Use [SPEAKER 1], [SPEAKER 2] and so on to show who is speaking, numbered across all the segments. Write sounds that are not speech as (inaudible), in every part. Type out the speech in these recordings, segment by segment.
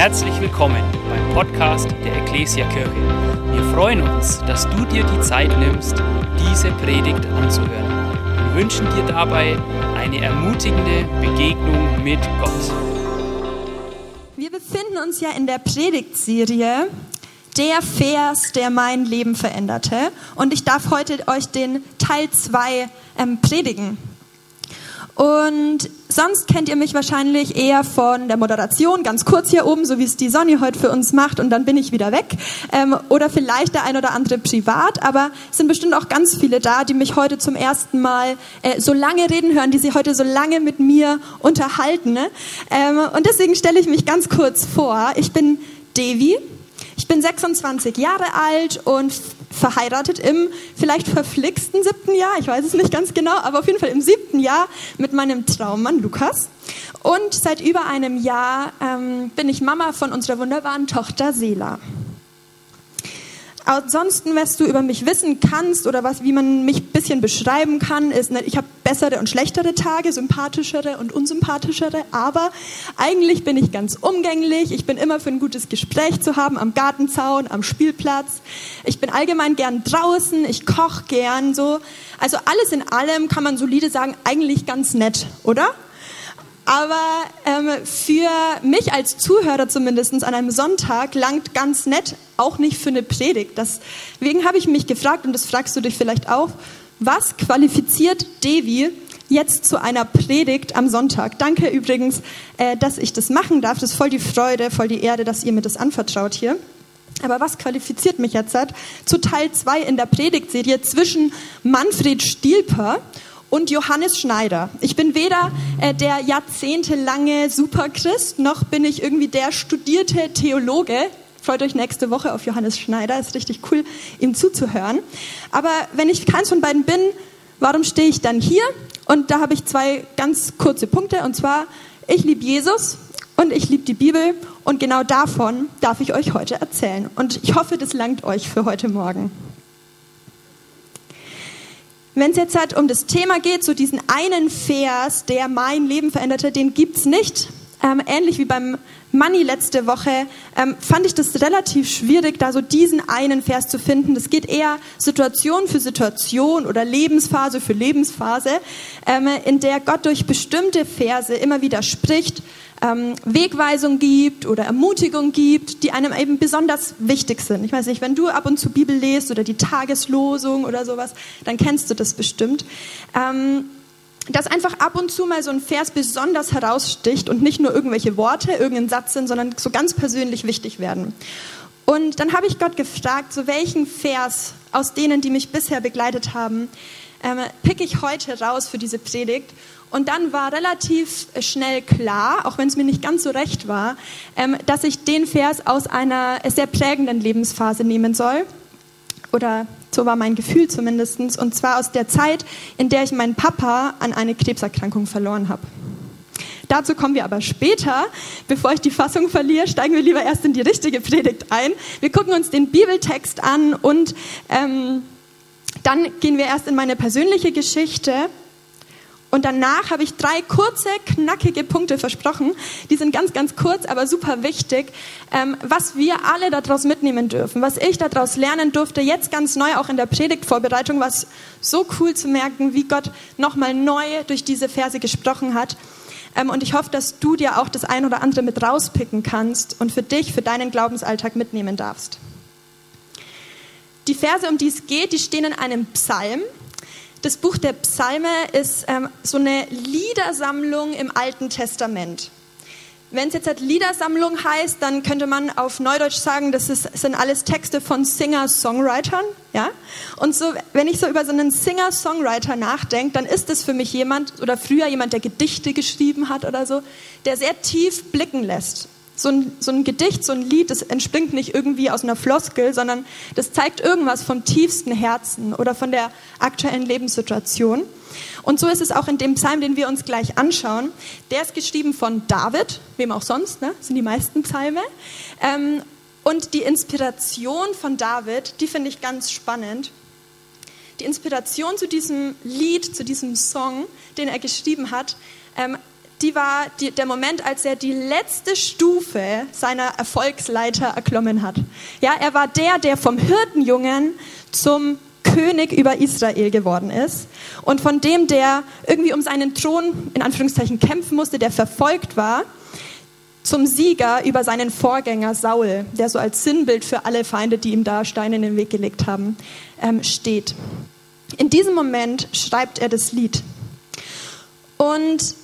[SPEAKER 1] Herzlich willkommen beim Podcast der Ecclesia Kirche. Wir freuen uns, dass du dir die Zeit nimmst, diese Predigt anzuhören. Wir wünschen dir dabei eine ermutigende Begegnung mit Gott.
[SPEAKER 2] Wir befinden uns ja in der Predigtserie Der Vers, der mein Leben veränderte. Und ich darf heute euch den Teil 2 ähm, predigen. Und sonst kennt ihr mich wahrscheinlich eher von der Moderation, ganz kurz hier oben, so wie es die Sonny heute für uns macht, und dann bin ich wieder weg. Ähm, oder vielleicht der ein oder andere privat, aber es sind bestimmt auch ganz viele da, die mich heute zum ersten Mal äh, so lange reden hören, die sich heute so lange mit mir unterhalten. Ne? Ähm, und deswegen stelle ich mich ganz kurz vor. Ich bin Devi. Ich bin 26 Jahre alt und verheiratet im vielleicht verflixten siebten Jahr, ich weiß es nicht ganz genau, aber auf jeden Fall im siebten Jahr mit meinem Traummann Lukas. Und seit über einem Jahr ähm, bin ich Mama von unserer wunderbaren Tochter Sela. Ansonsten, was du über mich wissen kannst oder was, wie man mich ein bisschen beschreiben kann, ist, ne, ich habe bessere und schlechtere Tage, sympathischere und unsympathischere, aber eigentlich bin ich ganz umgänglich. Ich bin immer für ein gutes Gespräch zu haben am Gartenzaun, am Spielplatz. Ich bin allgemein gern draußen, ich koche gern so. Also alles in allem kann man solide sagen, eigentlich ganz nett, oder? Aber ähm, für mich als Zuhörer zumindest an einem Sonntag langt ganz nett auch nicht für eine Predigt. Deswegen habe ich mich gefragt, und das fragst du dich vielleicht auch, was qualifiziert Devi jetzt zu einer Predigt am Sonntag? Danke übrigens, äh, dass ich das machen darf. Das ist voll die Freude, voll die Erde, dass ihr mir das anvertraut hier. Aber was qualifiziert mich jetzt zu Teil 2 in der Predigtserie zwischen Manfred Stielper und Johannes Schneider. Ich bin weder äh, der jahrzehntelange Superchrist, noch bin ich irgendwie der studierte Theologe. Freut euch nächste Woche auf Johannes Schneider, ist richtig cool, ihm zuzuhören. Aber wenn ich keins von beiden bin, warum stehe ich dann hier? Und da habe ich zwei ganz kurze Punkte. Und zwar, ich liebe Jesus und ich liebe die Bibel. Und genau davon darf ich euch heute erzählen. Und ich hoffe, das langt euch für heute Morgen. Wenn es jetzt halt um das Thema geht, so diesen einen Vers, der mein Leben veränderte, den gibt es nicht. Ähm, ähnlich wie beim Money letzte Woche, ähm, fand ich das relativ schwierig, da so diesen einen Vers zu finden. Das geht eher Situation für Situation oder Lebensphase für Lebensphase, ähm, in der Gott durch bestimmte Verse immer wieder spricht, ähm, Wegweisung gibt oder Ermutigung gibt, die einem eben besonders wichtig sind. Ich weiß nicht, wenn du ab und zu Bibel lest oder die Tageslosung oder sowas, dann kennst du das bestimmt. Ähm, dass einfach ab und zu mal so ein Vers besonders heraussticht und nicht nur irgendwelche Worte, irgendein Satz sind, sondern so ganz persönlich wichtig werden. Und dann habe ich Gott gefragt, so welchen Vers aus denen, die mich bisher begleitet haben, ähm, pick ich heute raus für diese Predigt. Und dann war relativ schnell klar, auch wenn es mir nicht ganz so recht war, ähm, dass ich den Vers aus einer sehr prägenden Lebensphase nehmen soll. Oder so war mein Gefühl zumindest. Und zwar aus der Zeit, in der ich meinen Papa an eine Krebserkrankung verloren habe. Dazu kommen wir aber später. Bevor ich die Fassung verliere, steigen wir lieber erst in die richtige Predigt ein. Wir gucken uns den Bibeltext an und ähm, dann gehen wir erst in meine persönliche Geschichte und danach habe ich drei kurze, knackige Punkte versprochen. Die sind ganz, ganz kurz, aber super wichtig, ähm, was wir alle daraus mitnehmen dürfen, was ich daraus lernen durfte, jetzt ganz neu auch in der Predigtvorbereitung, was so cool zu merken, wie Gott nochmal neu durch diese Verse gesprochen hat. Ähm, und ich hoffe, dass du dir auch das ein oder andere mit rauspicken kannst und für dich, für deinen Glaubensalltag mitnehmen darfst. Die Verse, um die es geht, die stehen in einem Psalm. Das Buch der Psalme ist ähm, so eine Liedersammlung im Alten Testament. Wenn es jetzt halt Liedersammlung heißt, dann könnte man auf Neudeutsch sagen, das ist, sind alles Texte von Singer-Songwritern. Ja? Und so, wenn ich so über so einen Singer-Songwriter nachdenke, dann ist das für mich jemand, oder früher jemand, der Gedichte geschrieben hat oder so, der sehr tief blicken lässt so ein, so ein Gedicht, so ein Lied, das entspringt nicht irgendwie aus einer Floskel, sondern das zeigt irgendwas vom tiefsten Herzen oder von der aktuellen Lebenssituation. Und so ist es auch in dem Psalm, den wir uns gleich anschauen. Der ist geschrieben von David, wem auch sonst, ne? sind die meisten Psalme. Ähm, und die Inspiration von David, die finde ich ganz spannend. Die Inspiration zu diesem Lied, zu diesem Song, den er geschrieben hat, ähm, die war die, der Moment, als er die letzte Stufe seiner Erfolgsleiter erklommen hat. Ja, er war der, der vom Hirtenjungen zum König über Israel geworden ist und von dem, der irgendwie um seinen Thron in Anführungszeichen kämpfen musste, der verfolgt war, zum Sieger über seinen Vorgänger Saul, der so als Sinnbild für alle Feinde, die ihm da Steine in den Weg gelegt haben, ähm, steht. In diesem Moment schreibt er das Lied. Und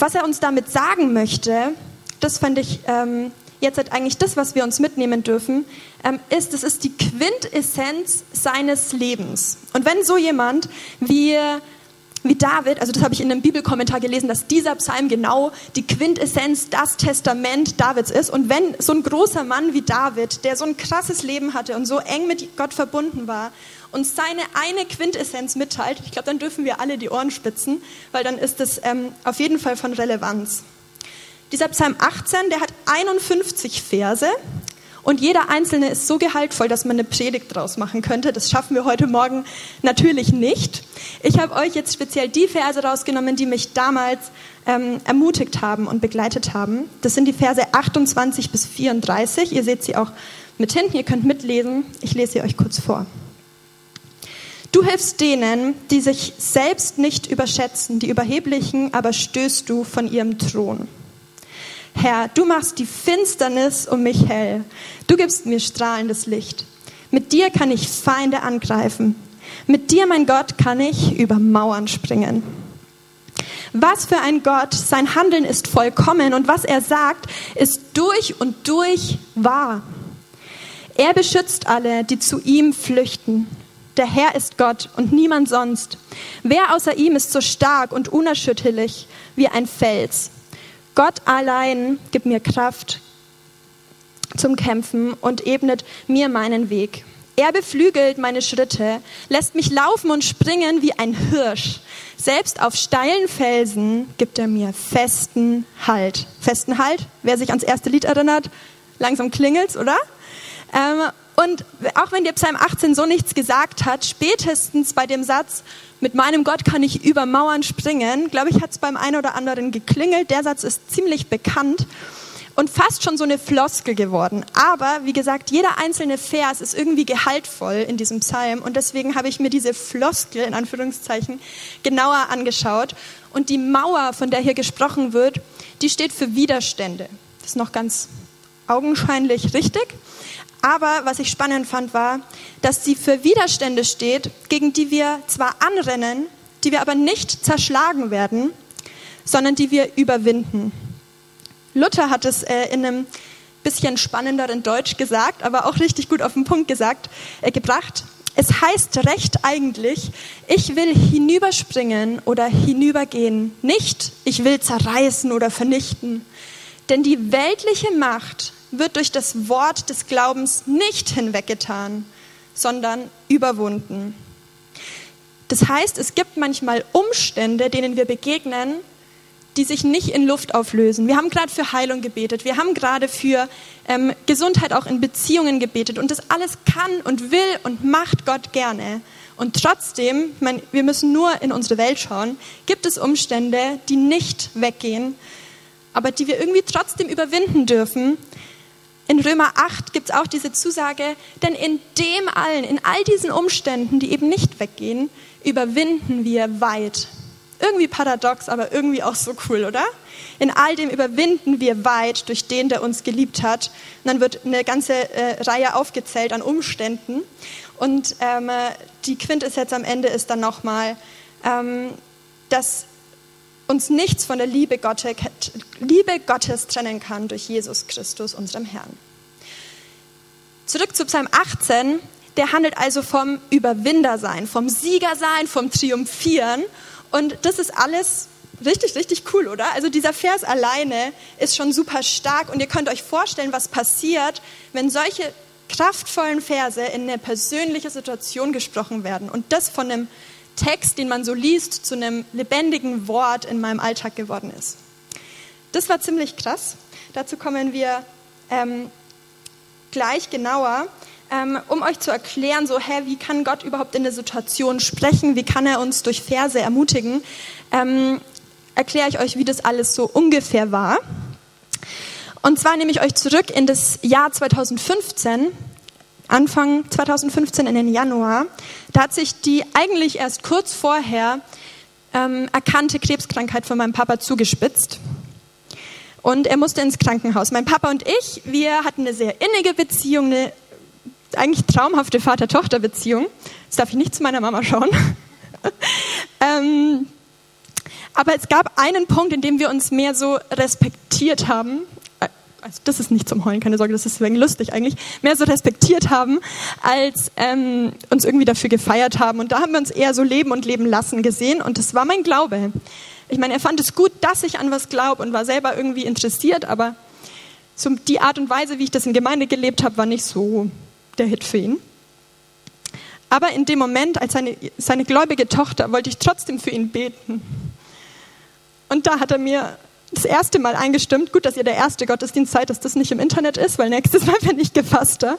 [SPEAKER 2] was er uns damit sagen möchte, das fand ich ähm, jetzt halt eigentlich das, was wir uns mitnehmen dürfen, ähm, ist, es ist die Quintessenz seines Lebens. Und wenn so jemand wie, wie David, also das habe ich in einem Bibelkommentar gelesen, dass dieser Psalm genau die Quintessenz, das Testament Davids ist. Und wenn so ein großer Mann wie David, der so ein krasses Leben hatte und so eng mit Gott verbunden war, uns seine eine Quintessenz mitteilt, ich glaube, dann dürfen wir alle die Ohren spitzen, weil dann ist es ähm, auf jeden Fall von Relevanz. Dieser Psalm 18, der hat 51 Verse und jeder einzelne ist so gehaltvoll, dass man eine Predigt draus machen könnte. Das schaffen wir heute Morgen natürlich nicht. Ich habe euch jetzt speziell die Verse rausgenommen, die mich damals ähm, ermutigt haben und begleitet haben. Das sind die Verse 28 bis 34. Ihr seht sie auch mit hinten, ihr könnt mitlesen. Ich lese sie euch kurz vor. Du hilfst denen, die sich selbst nicht überschätzen, die Überheblichen aber stößt du von ihrem Thron. Herr, du machst die Finsternis um mich hell. Du gibst mir strahlendes Licht. Mit dir kann ich Feinde angreifen. Mit dir, mein Gott, kann ich über Mauern springen. Was für ein Gott, sein Handeln ist vollkommen und was er sagt, ist durch und durch wahr. Er beschützt alle, die zu ihm flüchten. Der Herr ist Gott und niemand sonst. Wer außer ihm ist so stark und unerschütterlich wie ein Fels? Gott allein gibt mir Kraft zum Kämpfen und ebnet mir meinen Weg. Er beflügelt meine Schritte, lässt mich laufen und springen wie ein Hirsch. Selbst auf steilen Felsen gibt er mir festen Halt. Festen Halt, wer sich ans erste Lied erinnert, langsam klingelt's, oder? Ähm, und auch wenn dir Psalm 18 so nichts gesagt hat, spätestens bei dem Satz, mit meinem Gott kann ich über Mauern springen, glaube ich, hat es beim einen oder anderen geklingelt. Der Satz ist ziemlich bekannt und fast schon so eine Floskel geworden. Aber wie gesagt, jeder einzelne Vers ist irgendwie gehaltvoll in diesem Psalm und deswegen habe ich mir diese Floskel in Anführungszeichen genauer angeschaut. Und die Mauer, von der hier gesprochen wird, die steht für Widerstände. Das ist noch ganz augenscheinlich richtig. Aber was ich spannend fand, war, dass sie für Widerstände steht, gegen die wir zwar anrennen, die wir aber nicht zerschlagen werden, sondern die wir überwinden. Luther hat es äh, in einem bisschen spannenderen Deutsch gesagt, aber auch richtig gut auf den Punkt gesagt, äh, gebracht. Es heißt recht eigentlich, ich will hinüberspringen oder hinübergehen, nicht ich will zerreißen oder vernichten. Denn die weltliche Macht wird durch das Wort des Glaubens nicht hinweggetan, sondern überwunden. Das heißt, es gibt manchmal Umstände, denen wir begegnen, die sich nicht in Luft auflösen. Wir haben gerade für Heilung gebetet, wir haben gerade für ähm, Gesundheit auch in Beziehungen gebetet und das alles kann und will und macht Gott gerne. Und trotzdem, ich meine, wir müssen nur in unsere Welt schauen, gibt es Umstände, die nicht weggehen, aber die wir irgendwie trotzdem überwinden dürfen, in Römer 8 gibt es auch diese Zusage, denn in dem allen, in all diesen Umständen, die eben nicht weggehen, überwinden wir weit. Irgendwie paradox, aber irgendwie auch so cool, oder? In all dem überwinden wir weit durch den, der uns geliebt hat. Und dann wird eine ganze äh, Reihe aufgezählt an Umständen. Und ähm, die Quintessenz am Ende ist dann nochmal, ähm, dass uns nichts von der Liebe Gottes, trennen kann durch Jesus Christus, unserem Herrn. Zurück zu Psalm 18, der handelt also vom Überwindersein, vom Siegersein, vom Triumphieren. Und das ist alles richtig, richtig cool, oder? Also dieser Vers alleine ist schon super stark und ihr könnt euch vorstellen, was passiert, wenn solche kraftvollen Verse in eine persönliche Situation gesprochen werden und das von einem Text, den man so liest, zu einem lebendigen Wort in meinem Alltag geworden ist. Das war ziemlich krass. Dazu kommen wir ähm, gleich genauer, ähm, um euch zu erklären, so, hä, wie kann Gott überhaupt in der Situation sprechen? Wie kann er uns durch Verse ermutigen? Ähm, erkläre ich euch, wie das alles so ungefähr war. Und zwar nehme ich euch zurück in das Jahr 2015, Anfang 2015 in den Januar. Da hat sich die eigentlich erst kurz vorher ähm, erkannte Krebskrankheit von meinem Papa zugespitzt. Und er musste ins Krankenhaus. Mein Papa und ich, wir hatten eine sehr innige Beziehung, eine eigentlich traumhafte Vater-Tochter-Beziehung. Jetzt darf ich nicht zu meiner Mama schauen. (laughs) ähm, aber es gab einen Punkt, in dem wir uns mehr so respektiert haben. Also das ist nicht zum Heulen, keine Sorge, das ist wegen lustig eigentlich. Mehr so respektiert haben, als ähm, uns irgendwie dafür gefeiert haben. Und da haben wir uns eher so leben und leben lassen gesehen. Und das war mein Glaube. Ich meine, er fand es gut, dass ich an was glaube und war selber irgendwie interessiert, aber so die Art und Weise, wie ich das in Gemeinde gelebt habe, war nicht so der Hit für ihn. Aber in dem Moment, als seine, seine gläubige Tochter, wollte ich trotzdem für ihn beten. Und da hat er mir das erste Mal eingestimmt, gut, dass ihr der erste Gottesdienst seid, dass das nicht im Internet ist, weil nächstes Mal (laughs) bin ich gefasster.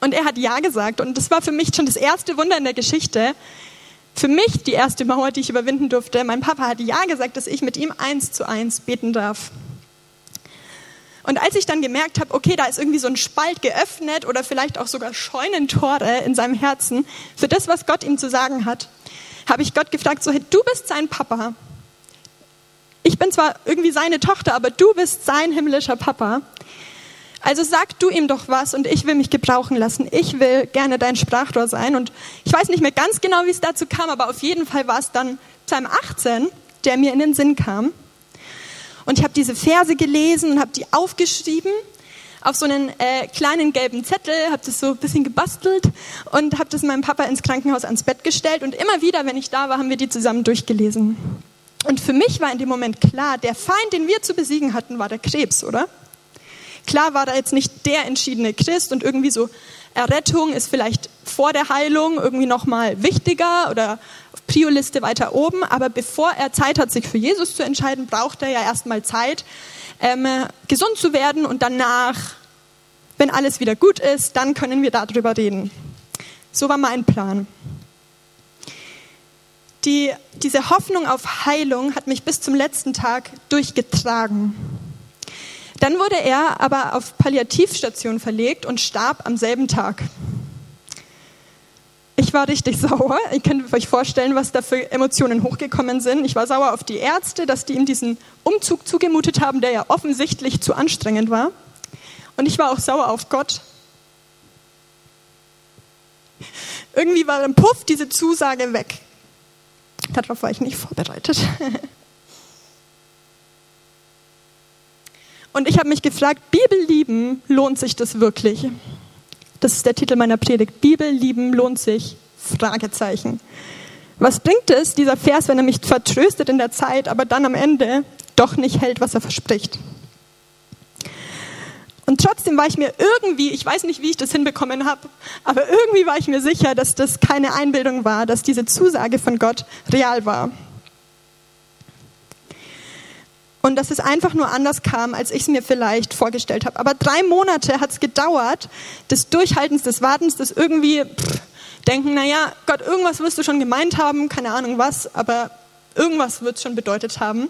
[SPEAKER 2] Und er hat Ja gesagt. Und das war für mich schon das erste Wunder in der Geschichte. Für mich die erste Mauer, die ich überwinden durfte. Mein Papa hat Ja gesagt, dass ich mit ihm eins zu eins beten darf. Und als ich dann gemerkt habe, okay, da ist irgendwie so ein Spalt geöffnet oder vielleicht auch sogar Scheunentore in seinem Herzen für das, was Gott ihm zu sagen hat, habe ich Gott gefragt, so, hey, du bist sein Papa. Ich bin zwar irgendwie seine Tochter, aber du bist sein himmlischer Papa. Also sag du ihm doch was und ich will mich gebrauchen lassen. Ich will gerne dein Sprachrohr sein. Und ich weiß nicht mehr ganz genau, wie es dazu kam, aber auf jeden Fall war es dann Psalm 18, der mir in den Sinn kam. Und ich habe diese Verse gelesen und habe die aufgeschrieben auf so einen äh, kleinen gelben Zettel, habe das so ein bisschen gebastelt und habe das meinem Papa ins Krankenhaus ans Bett gestellt. Und immer wieder, wenn ich da war, haben wir die zusammen durchgelesen. Und für mich war in dem Moment klar, der Feind, den wir zu besiegen hatten, war der Krebs, oder? Klar war da jetzt nicht der entschiedene Christ und irgendwie so Errettung ist vielleicht vor der Heilung irgendwie nochmal wichtiger oder Prio-Liste weiter oben. Aber bevor er Zeit hat, sich für Jesus zu entscheiden, braucht er ja erstmal Zeit, ähm, gesund zu werden und danach, wenn alles wieder gut ist, dann können wir darüber reden. So war mein Plan. Die, diese Hoffnung auf Heilung hat mich bis zum letzten Tag durchgetragen. Dann wurde er aber auf Palliativstation verlegt und starb am selben Tag. Ich war richtig sauer. Ihr könnt euch vorstellen, was da für Emotionen hochgekommen sind. Ich war sauer auf die Ärzte, dass die ihm diesen Umzug zugemutet haben, der ja offensichtlich zu anstrengend war. Und ich war auch sauer auf Gott. Irgendwie war im Puff diese Zusage weg. Darauf war ich nicht vorbereitet. (laughs) Und ich habe mich gefragt, Bibel lieben, lohnt sich das wirklich? Das ist der Titel meiner Predigt. Bibel lieben lohnt sich? Fragezeichen. Was bringt es, dieser Vers, wenn er mich vertröstet in der Zeit, aber dann am Ende doch nicht hält, was er verspricht? Und trotzdem war ich mir irgendwie, ich weiß nicht, wie ich das hinbekommen habe, aber irgendwie war ich mir sicher, dass das keine Einbildung war, dass diese Zusage von Gott real war. Und dass es einfach nur anders kam, als ich es mir vielleicht vorgestellt habe. Aber drei Monate hat es gedauert, des Durchhaltens, des Wartens, des irgendwie pff, denken, naja, Gott, irgendwas wirst du schon gemeint haben, keine Ahnung was, aber irgendwas wird es schon bedeutet haben.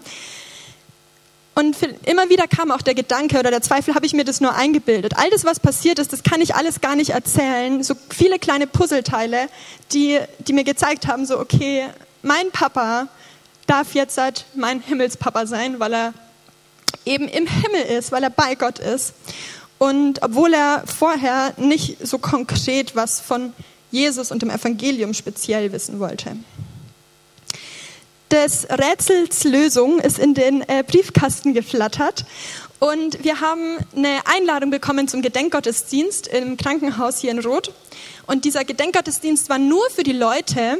[SPEAKER 2] Und immer wieder kam auch der Gedanke oder der Zweifel, habe ich mir das nur eingebildet. All das, was passiert ist, das kann ich alles gar nicht erzählen. So viele kleine Puzzleteile, die, die mir gezeigt haben, so, okay, mein Papa darf jetzt halt mein Himmelspapa sein, weil er eben im Himmel ist, weil er bei Gott ist. Und obwohl er vorher nicht so konkret was von Jesus und dem Evangelium speziell wissen wollte. Des Rätsels Lösung ist in den äh, Briefkasten geflattert und wir haben eine Einladung bekommen zum Gedenkgottesdienst im Krankenhaus hier in Roth. Und dieser Gedenkgottesdienst war nur für die Leute,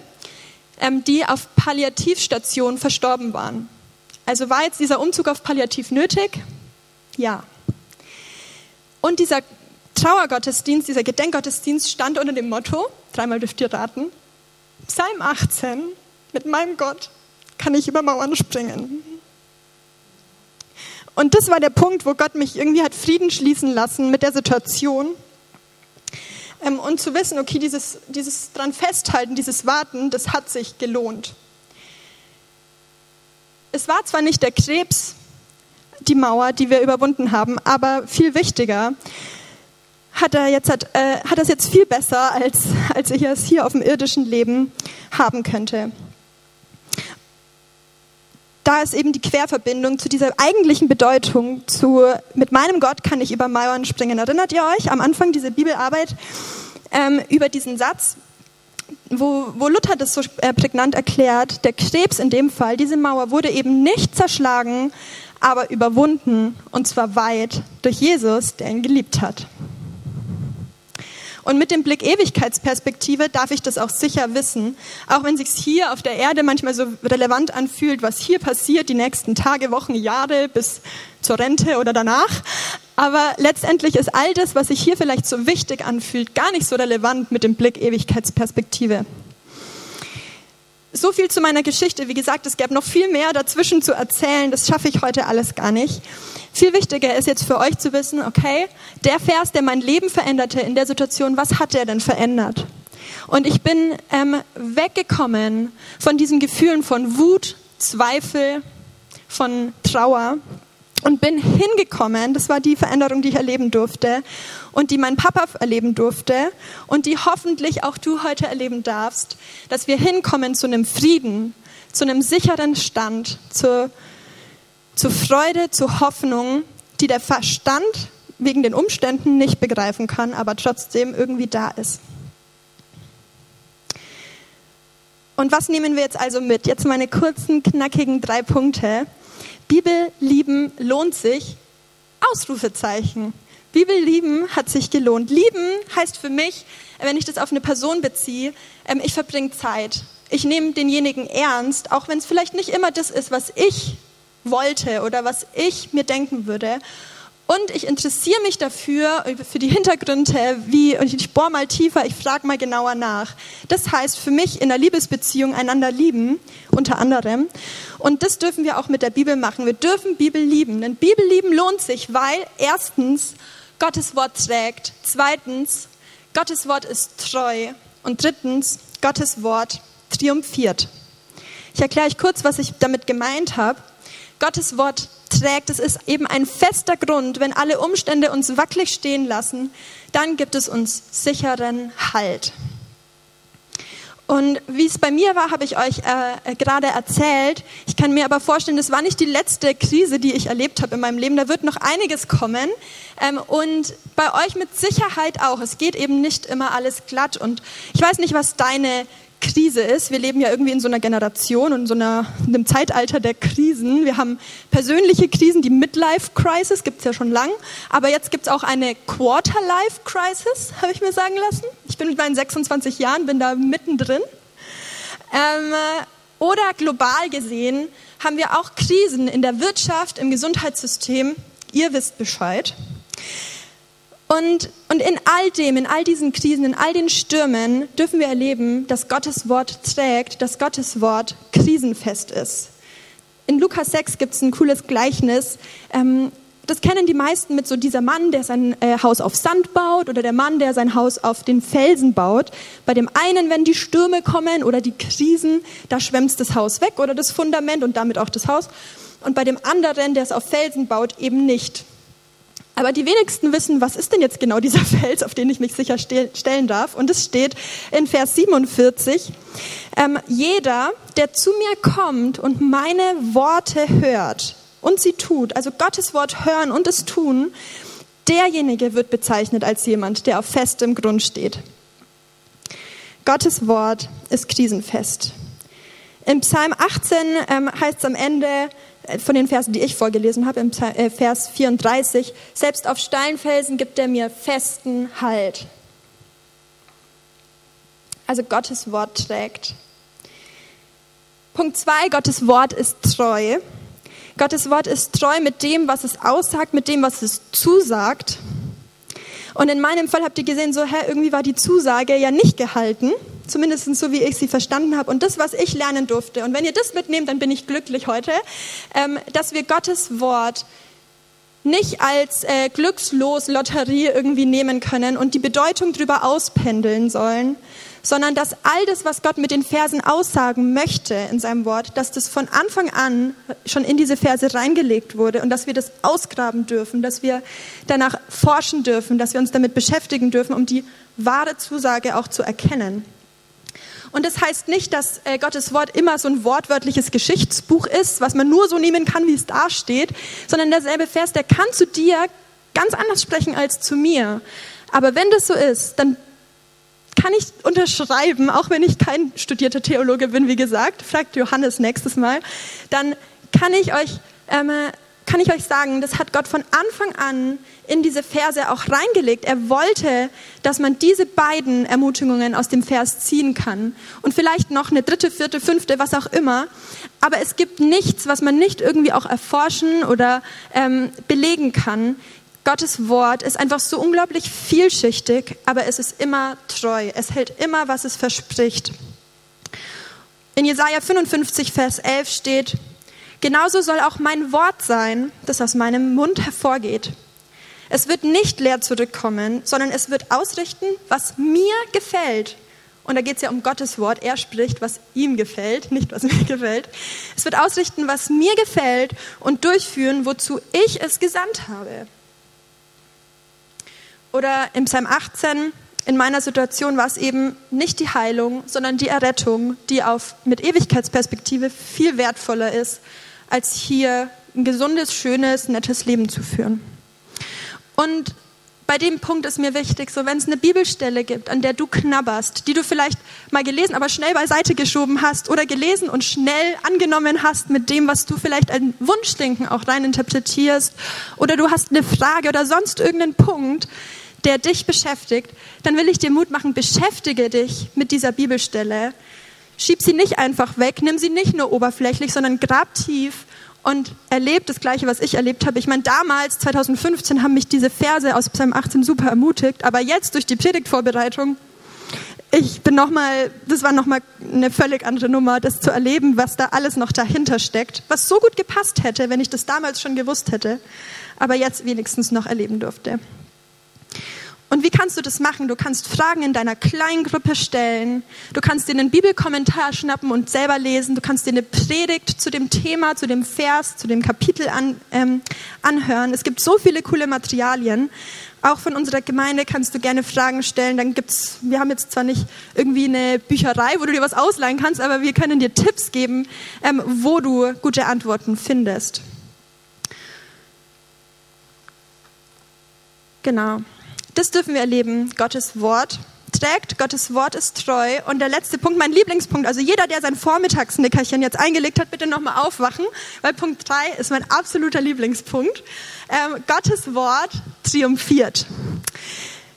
[SPEAKER 2] die auf Palliativstationen verstorben waren. Also war jetzt dieser Umzug auf Palliativ nötig? Ja. Und dieser Trauergottesdienst, dieser Gedenkgottesdienst stand unter dem Motto, dreimal dürft ihr raten, Psalm 18, mit meinem Gott kann ich über Mauern springen. Und das war der Punkt, wo Gott mich irgendwie hat Frieden schließen lassen mit der Situation. Ähm, und zu wissen, okay, dieses, dieses dran festhalten, dieses Warten, das hat sich gelohnt. Es war zwar nicht der Krebs, die Mauer, die wir überwunden haben, aber viel wichtiger, hat er jetzt hat, äh, hat das jetzt viel besser, als, als ich es hier auf dem irdischen Leben haben könnte. Da ist eben die Querverbindung zu dieser eigentlichen Bedeutung zu, mit meinem Gott kann ich über Mauern springen. Erinnert ihr euch am Anfang dieser Bibelarbeit ähm, über diesen Satz, wo, wo Luther das so äh, prägnant erklärt, der Krebs in dem Fall, diese Mauer wurde eben nicht zerschlagen, aber überwunden und zwar weit durch Jesus, der ihn geliebt hat. Und mit dem Blick Ewigkeitsperspektive darf ich das auch sicher wissen, auch wenn sich hier auf der Erde manchmal so relevant anfühlt, was hier passiert, die nächsten Tage, Wochen, Jahre bis zur Rente oder danach. Aber letztendlich ist all das, was sich hier vielleicht so wichtig anfühlt, gar nicht so relevant mit dem Blick Ewigkeitsperspektive. So viel zu meiner Geschichte. Wie gesagt, es gäbe noch viel mehr dazwischen zu erzählen. Das schaffe ich heute alles gar nicht. Viel wichtiger ist jetzt für euch zu wissen, okay, der Vers, der mein Leben veränderte in der Situation, was hat der denn verändert? Und ich bin ähm, weggekommen von diesen Gefühlen von Wut, Zweifel, von Trauer und bin hingekommen, das war die Veränderung, die ich erleben durfte und die mein Papa erleben durfte und die hoffentlich auch du heute erleben darfst, dass wir hinkommen zu einem Frieden, zu einem sicheren Stand, zu, zu Freude, zu Hoffnung, die der Verstand wegen den Umständen nicht begreifen kann, aber trotzdem irgendwie da ist. Und was nehmen wir jetzt also mit? Jetzt meine kurzen, knackigen drei Punkte. Bibel lieben lohnt sich. Ausrufezeichen. Bibel lieben hat sich gelohnt. Lieben heißt für mich, wenn ich das auf eine Person beziehe, ähm, ich verbringe Zeit. Ich nehme denjenigen ernst, auch wenn es vielleicht nicht immer das ist, was ich wollte oder was ich mir denken würde. Und ich interessiere mich dafür, für die Hintergründe, wie, und ich bohre mal tiefer, ich frage mal genauer nach. Das heißt für mich in einer Liebesbeziehung einander lieben, unter anderem. Und das dürfen wir auch mit der Bibel machen. Wir dürfen Bibel lieben. Denn Bibel lieben lohnt sich, weil erstens Gottes Wort trägt. Zweitens, Gottes Wort ist treu. Und drittens, Gottes Wort triumphiert. Ich erkläre euch kurz, was ich damit gemeint habe. Gottes Wort trägt, es ist eben ein fester Grund, wenn alle Umstände uns wackelig stehen lassen, dann gibt es uns sicheren Halt. Und wie es bei mir war, habe ich euch äh, gerade erzählt. Ich kann mir aber vorstellen, das war nicht die letzte Krise, die ich erlebt habe in meinem Leben. Da wird noch einiges kommen. Ähm, und bei euch mit Sicherheit auch. Es geht eben nicht immer alles glatt. Und ich weiß nicht, was deine Krise ist. Wir leben ja irgendwie in so einer Generation und so einer, in einem Zeitalter der Krisen. Wir haben persönliche Krisen, die Midlife-Crisis gibt es ja schon lang, aber jetzt gibt es auch eine Quarter-Life-Crisis, habe ich mir sagen lassen. Ich bin mit meinen 26 Jahren, bin da mittendrin. Ähm, oder global gesehen haben wir auch Krisen in der Wirtschaft, im Gesundheitssystem. Ihr wisst Bescheid. Und, und in all dem, in all diesen Krisen, in all den Stürmen dürfen wir erleben, dass Gottes Wort trägt, dass Gottes Wort krisenfest ist. In Lukas 6 gibt es ein cooles Gleichnis. Ähm, das kennen die meisten mit so dieser Mann, der sein äh, Haus auf Sand baut oder der Mann, der sein Haus auf den Felsen baut. Bei dem einen, wenn die Stürme kommen oder die Krisen, da schwemmt das Haus weg oder das Fundament und damit auch das Haus. Und bei dem anderen, der es auf Felsen baut, eben nicht. Aber die wenigsten wissen, was ist denn jetzt genau dieser (laughs) Fels, auf den ich mich sicher stellen darf. Und es steht in Vers 47, ähm, jeder, der zu mir kommt und meine Worte hört und sie tut, also Gottes Wort hören und es tun, derjenige wird bezeichnet als jemand, der auf festem Grund steht. Gottes Wort ist krisenfest. Im Psalm 18 ähm, heißt es am Ende, von den Versen, die ich vorgelesen habe, im äh, Vers 34, selbst auf Steinfelsen gibt er mir festen Halt. Also Gottes Wort trägt. Punkt 2, Gottes Wort ist treu. Gottes Wort ist treu mit dem, was es aussagt, mit dem, was es zusagt. Und in meinem Fall habt ihr gesehen, so, hä, irgendwie war die Zusage ja nicht gehalten zumindest so wie ich sie verstanden habe. Und das, was ich lernen durfte. Und wenn ihr das mitnehmt, dann bin ich glücklich heute, ähm, dass wir Gottes Wort nicht als äh, Glückslos-Lotterie irgendwie nehmen können und die Bedeutung drüber auspendeln sollen, sondern dass all das, was Gott mit den Versen aussagen möchte in seinem Wort, dass das von Anfang an schon in diese Verse reingelegt wurde und dass wir das ausgraben dürfen, dass wir danach forschen dürfen, dass wir uns damit beschäftigen dürfen, um die wahre Zusage auch zu erkennen. Und das heißt nicht, dass äh, Gottes Wort immer so ein wortwörtliches Geschichtsbuch ist, was man nur so nehmen kann, wie es da steht, sondern derselbe Vers, der kann zu dir ganz anders sprechen als zu mir. Aber wenn das so ist, dann kann ich unterschreiben, auch wenn ich kein studierter Theologe bin, wie gesagt, fragt Johannes nächstes Mal, dann kann ich euch ähm, kann ich euch sagen, das hat Gott von Anfang an in diese Verse auch reingelegt. Er wollte, dass man diese beiden Ermutigungen aus dem Vers ziehen kann. Und vielleicht noch eine dritte, vierte, fünfte, was auch immer. Aber es gibt nichts, was man nicht irgendwie auch erforschen oder ähm, belegen kann. Gottes Wort ist einfach so unglaublich vielschichtig, aber es ist immer treu. Es hält immer, was es verspricht. In Jesaja 55, Vers 11 steht, Genauso soll auch mein Wort sein, das aus meinem Mund hervorgeht. Es wird nicht leer zurückkommen, sondern es wird ausrichten, was mir gefällt. Und da geht es ja um Gottes Wort. Er spricht, was ihm gefällt, nicht was (laughs) mir gefällt. Es wird ausrichten, was mir gefällt und durchführen, wozu ich es gesandt habe. Oder im Psalm 18, in meiner Situation war es eben nicht die Heilung, sondern die Errettung, die auf, mit Ewigkeitsperspektive viel wertvoller ist als hier ein gesundes, schönes, nettes Leben zu führen. Und bei dem Punkt ist mir wichtig, so wenn es eine Bibelstelle gibt, an der du knabberst, die du vielleicht mal gelesen, aber schnell beiseite geschoben hast oder gelesen und schnell angenommen hast mit dem, was du vielleicht ein Wunschdenken auch rein interpretierst oder du hast eine Frage oder sonst irgendeinen Punkt, der dich beschäftigt, dann will ich dir Mut machen, beschäftige dich mit dieser Bibelstelle, Schieb sie nicht einfach weg, nimm sie nicht nur oberflächlich, sondern grab tief und erlebt das Gleiche, was ich erlebt habe. Ich meine, damals, 2015, haben mich diese Verse aus Psalm 18 super ermutigt, aber jetzt durch die Predigtvorbereitung, ich bin nochmal, das war nochmal eine völlig andere Nummer, das zu erleben, was da alles noch dahinter steckt, was so gut gepasst hätte, wenn ich das damals schon gewusst hätte, aber jetzt wenigstens noch erleben durfte. Und wie kannst du das machen? Du kannst Fragen in deiner kleinen Gruppe stellen. Du kannst dir einen Bibelkommentar schnappen und selber lesen. Du kannst dir eine Predigt zu dem Thema, zu dem Vers, zu dem Kapitel an, ähm, anhören. Es gibt so viele coole Materialien. Auch von unserer Gemeinde kannst du gerne Fragen stellen. Dann gibt's, wir haben jetzt zwar nicht irgendwie eine Bücherei, wo du dir was ausleihen kannst, aber wir können dir Tipps geben, ähm, wo du gute Antworten findest. Genau. Das dürfen wir erleben. Gottes Wort trägt, Gottes Wort ist treu. Und der letzte Punkt, mein Lieblingspunkt, also jeder, der sein Vormittagsnickerchen jetzt eingelegt hat, bitte nochmal aufwachen, weil Punkt 3 ist mein absoluter Lieblingspunkt. Ähm, Gottes Wort triumphiert.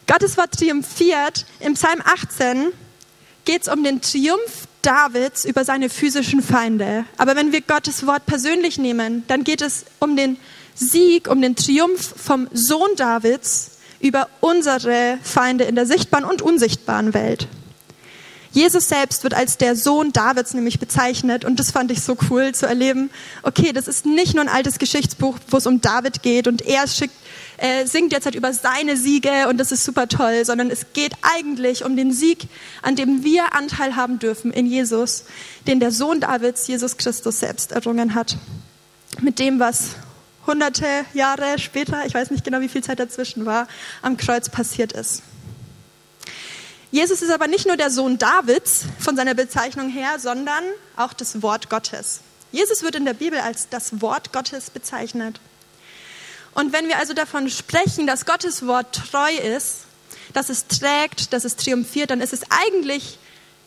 [SPEAKER 2] Gottes Wort triumphiert. Im Psalm 18 geht es um den Triumph Davids über seine physischen Feinde. Aber wenn wir Gottes Wort persönlich nehmen, dann geht es um den Sieg, um den Triumph vom Sohn Davids über unsere Feinde in der sichtbaren und unsichtbaren Welt. Jesus selbst wird als der Sohn Davids nämlich bezeichnet und das fand ich so cool zu erleben. Okay, das ist nicht nur ein altes Geschichtsbuch, wo es um David geht und er schickt, äh, singt jetzt halt über seine Siege und das ist super toll, sondern es geht eigentlich um den Sieg, an dem wir Anteil haben dürfen in Jesus, den der Sohn Davids, Jesus Christus selbst errungen hat. Mit dem, was hunderte Jahre später, ich weiß nicht genau, wie viel Zeit dazwischen war, am Kreuz passiert ist. Jesus ist aber nicht nur der Sohn Davids von seiner Bezeichnung her, sondern auch das Wort Gottes. Jesus wird in der Bibel als das Wort Gottes bezeichnet. Und wenn wir also davon sprechen, dass Gottes Wort treu ist, dass es trägt, dass es triumphiert, dann ist es eigentlich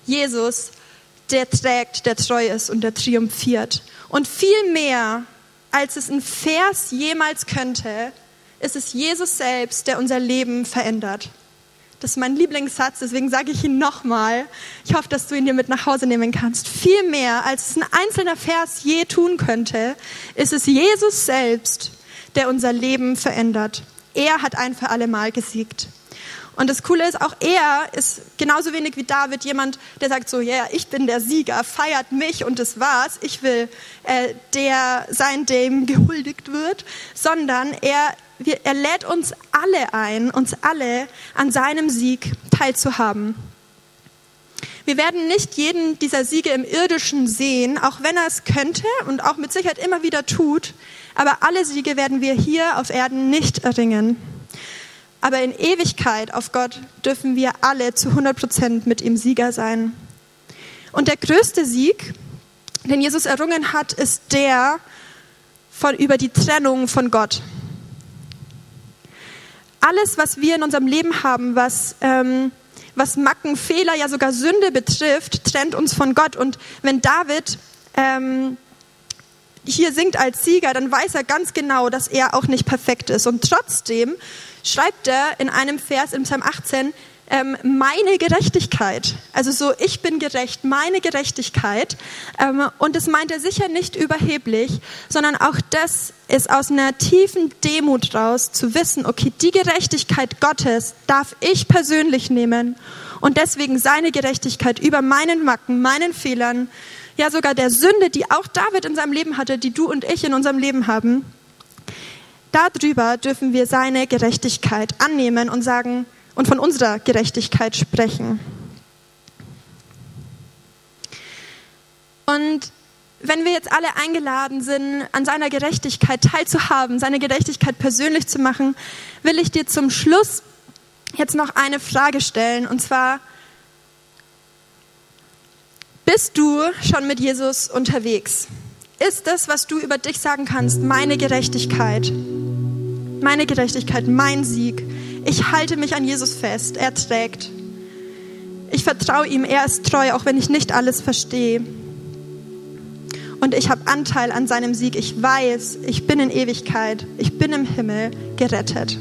[SPEAKER 2] Jesus, der trägt, der treu ist und der triumphiert. Und viel mehr als es ein Vers jemals könnte, ist es Jesus selbst, der unser Leben verändert. Das ist mein Lieblingssatz, deswegen sage ich ihn nochmal. Ich hoffe, dass du ihn dir mit nach Hause nehmen kannst. Viel mehr, als es ein einzelner Vers je tun könnte, ist es Jesus selbst, der unser Leben verändert. Er hat ein für alle Mal gesiegt. Und das Coole ist, auch er ist genauso wenig wie David jemand, der sagt so, ja, yeah, ich bin der Sieger, feiert mich und das war's. Ich will äh, der sein, dem gehuldigt wird, sondern er, wir, er lädt uns alle ein, uns alle an seinem Sieg teilzuhaben. Wir werden nicht jeden dieser Siege im irdischen sehen, auch wenn er es könnte und auch mit Sicherheit immer wieder tut. Aber alle Siege werden wir hier auf Erden nicht erringen. Aber in Ewigkeit auf Gott dürfen wir alle zu 100 Prozent mit ihm Sieger sein. Und der größte Sieg, den Jesus errungen hat, ist der von über die Trennung von Gott. Alles, was wir in unserem Leben haben, was, ähm, was Macken, Fehler, ja sogar Sünde betrifft, trennt uns von Gott. Und wenn David ähm, hier singt als Sieger, dann weiß er ganz genau, dass er auch nicht perfekt ist. Und trotzdem schreibt er in einem Vers im Psalm 18, ähm, meine Gerechtigkeit. Also so, ich bin gerecht, meine Gerechtigkeit. Ähm, und das meint er sicher nicht überheblich, sondern auch das ist aus einer tiefen Demut raus zu wissen, okay, die Gerechtigkeit Gottes darf ich persönlich nehmen und deswegen seine Gerechtigkeit über meinen Macken, meinen Fehlern, ja sogar der Sünde, die auch David in seinem Leben hatte, die du und ich in unserem Leben haben, darüber dürfen wir seine Gerechtigkeit annehmen und sagen und von unserer Gerechtigkeit sprechen. Und wenn wir jetzt alle eingeladen sind, an seiner Gerechtigkeit teilzuhaben, seine Gerechtigkeit persönlich zu machen, will ich dir zum Schluss jetzt noch eine Frage stellen. Und zwar, bist du schon mit Jesus unterwegs? Ist das, was du über dich sagen kannst, meine Gerechtigkeit? Meine Gerechtigkeit, mein Sieg. Ich halte mich an Jesus fest. Er trägt. Ich vertraue ihm. Er ist treu, auch wenn ich nicht alles verstehe. Und ich habe Anteil an seinem Sieg. Ich weiß, ich bin in Ewigkeit. Ich bin im Himmel gerettet.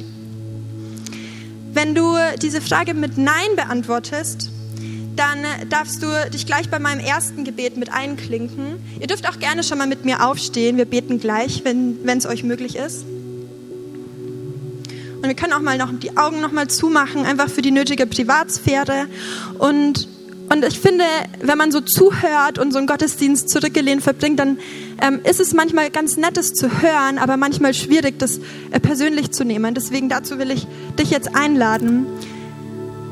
[SPEAKER 2] Wenn du diese Frage mit Nein beantwortest, dann darfst du dich gleich bei meinem ersten Gebet mit einklinken. Ihr dürft auch gerne schon mal mit mir aufstehen. Wir beten gleich, wenn es euch möglich ist. Und wir können auch mal noch die Augen noch mal zumachen, einfach für die nötige Privatsphäre. Und, und ich finde, wenn man so zuhört und so einen Gottesdienst zurückgelehnt verbringt, dann ähm, ist es manchmal ganz nettes zu hören, aber manchmal schwierig, das äh, persönlich zu nehmen. Deswegen dazu will ich dich jetzt einladen,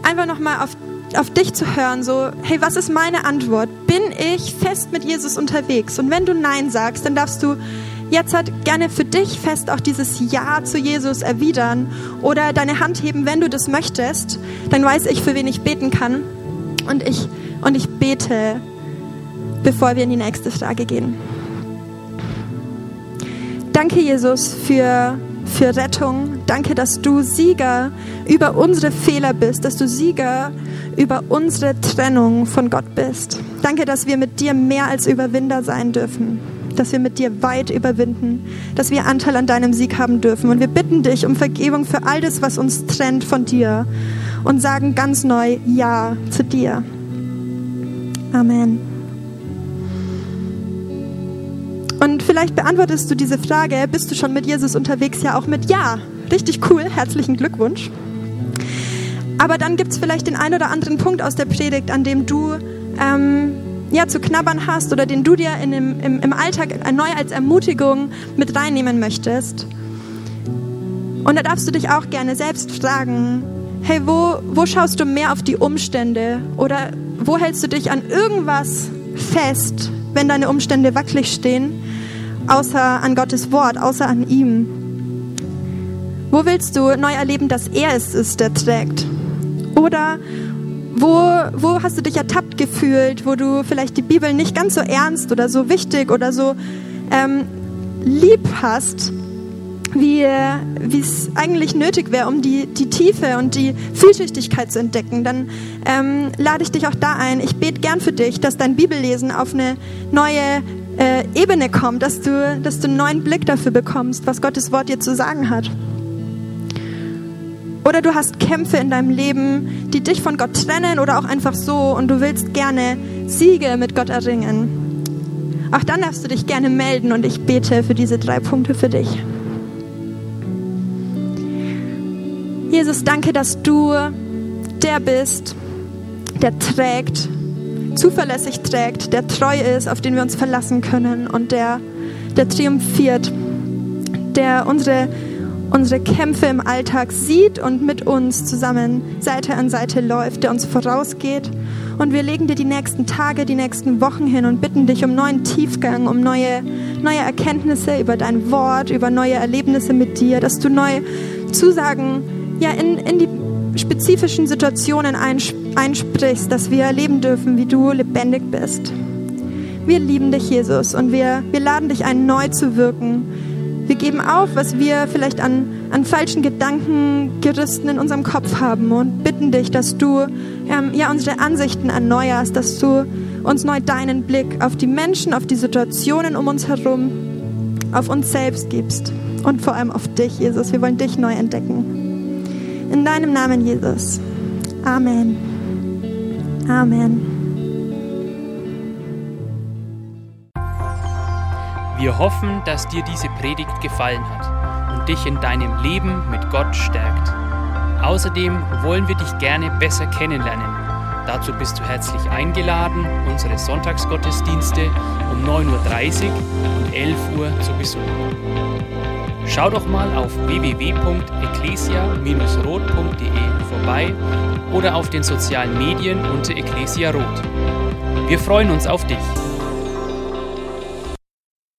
[SPEAKER 2] einfach noch mal auf auf dich zu hören, so, hey, was ist meine Antwort? Bin ich fest mit Jesus unterwegs? Und wenn du Nein sagst, dann darfst du jetzt halt gerne für dich fest auch dieses Ja zu Jesus erwidern oder deine Hand heben, wenn du das möchtest. Dann weiß ich, für wen ich beten kann. Und ich, und ich bete, bevor wir in die nächste Frage gehen. Danke, Jesus, für, für Rettung. Danke, dass du Sieger über unsere Fehler bist, dass du Sieger über unsere Trennung von Gott bist. Danke, dass wir mit dir mehr als Überwinder sein dürfen dass wir mit dir weit überwinden, dass wir Anteil an deinem Sieg haben dürfen. Und wir bitten dich um Vergebung für all das, was uns trennt von dir und sagen ganz neu Ja zu dir. Amen. Und vielleicht beantwortest du diese Frage, bist du schon mit Jesus unterwegs? Ja, auch mit Ja. Richtig cool, herzlichen Glückwunsch. Aber dann gibt es vielleicht den einen oder anderen Punkt aus der Predigt, an dem du ähm, ja, zu knabbern hast oder den du dir in dem, im, im Alltag neu als Ermutigung mit reinnehmen möchtest. Und da darfst du dich auch gerne selbst fragen, hey, wo, wo schaust du mehr auf die Umstände oder wo hältst du dich an irgendwas fest, wenn deine Umstände wackelig stehen, außer an Gottes Wort, außer an ihm? Wo willst du neu erleben, dass er es ist, der trägt? Oder wo, wo hast du dich ertappt gefühlt, wo du vielleicht die Bibel nicht ganz so ernst oder so wichtig oder so ähm, lieb hast, wie es eigentlich nötig wäre, um die, die Tiefe und die Vielschichtigkeit zu entdecken, dann ähm, lade ich dich auch da ein. Ich bete gern für dich, dass dein Bibellesen auf eine neue äh, Ebene kommt, dass du, dass du einen neuen Blick dafür bekommst, was Gottes Wort dir zu sagen hat. Oder du hast Kämpfe in deinem Leben, die dich von Gott trennen oder auch einfach so und du willst gerne Siege mit Gott erringen. Auch dann darfst du dich gerne melden und ich bete für diese drei Punkte für dich. Jesus, danke, dass du der bist, der trägt, zuverlässig trägt, der treu ist, auf den wir uns verlassen können und der, der triumphiert, der unsere, unsere Kämpfe im Alltag sieht und mit uns zusammen Seite an Seite läuft, der uns vorausgeht. Und wir legen dir die nächsten Tage, die nächsten Wochen hin und bitten dich um neuen Tiefgang, um neue, neue Erkenntnisse über dein Wort, über neue Erlebnisse mit dir, dass du neue Zusagen ja, in, in die spezifischen Situationen einsprichst, dass wir erleben dürfen, wie du lebendig bist. Wir lieben dich, Jesus, und wir, wir laden dich ein, neu zu wirken. Wir geben auf, was wir vielleicht an, an falschen Gedankengerüsten in unserem Kopf haben und bitten dich, dass du ähm, ja, unsere Ansichten erneuerst, dass du uns neu deinen Blick auf die Menschen, auf die Situationen um uns herum, auf uns selbst gibst und vor allem auf dich, Jesus. Wir wollen dich neu entdecken. In deinem Namen, Jesus. Amen. Amen.
[SPEAKER 1] Wir hoffen, dass dir diese Predigt gefallen hat und dich in deinem Leben mit Gott stärkt. Außerdem wollen wir dich gerne besser kennenlernen. Dazu bist du herzlich eingeladen, unsere Sonntagsgottesdienste um 9.30 Uhr und 11 Uhr zu besuchen. Schau doch mal auf www.ecclesia-rot.de vorbei oder auf den sozialen Medien unter Ecclesia Rot. Wir freuen uns auf dich.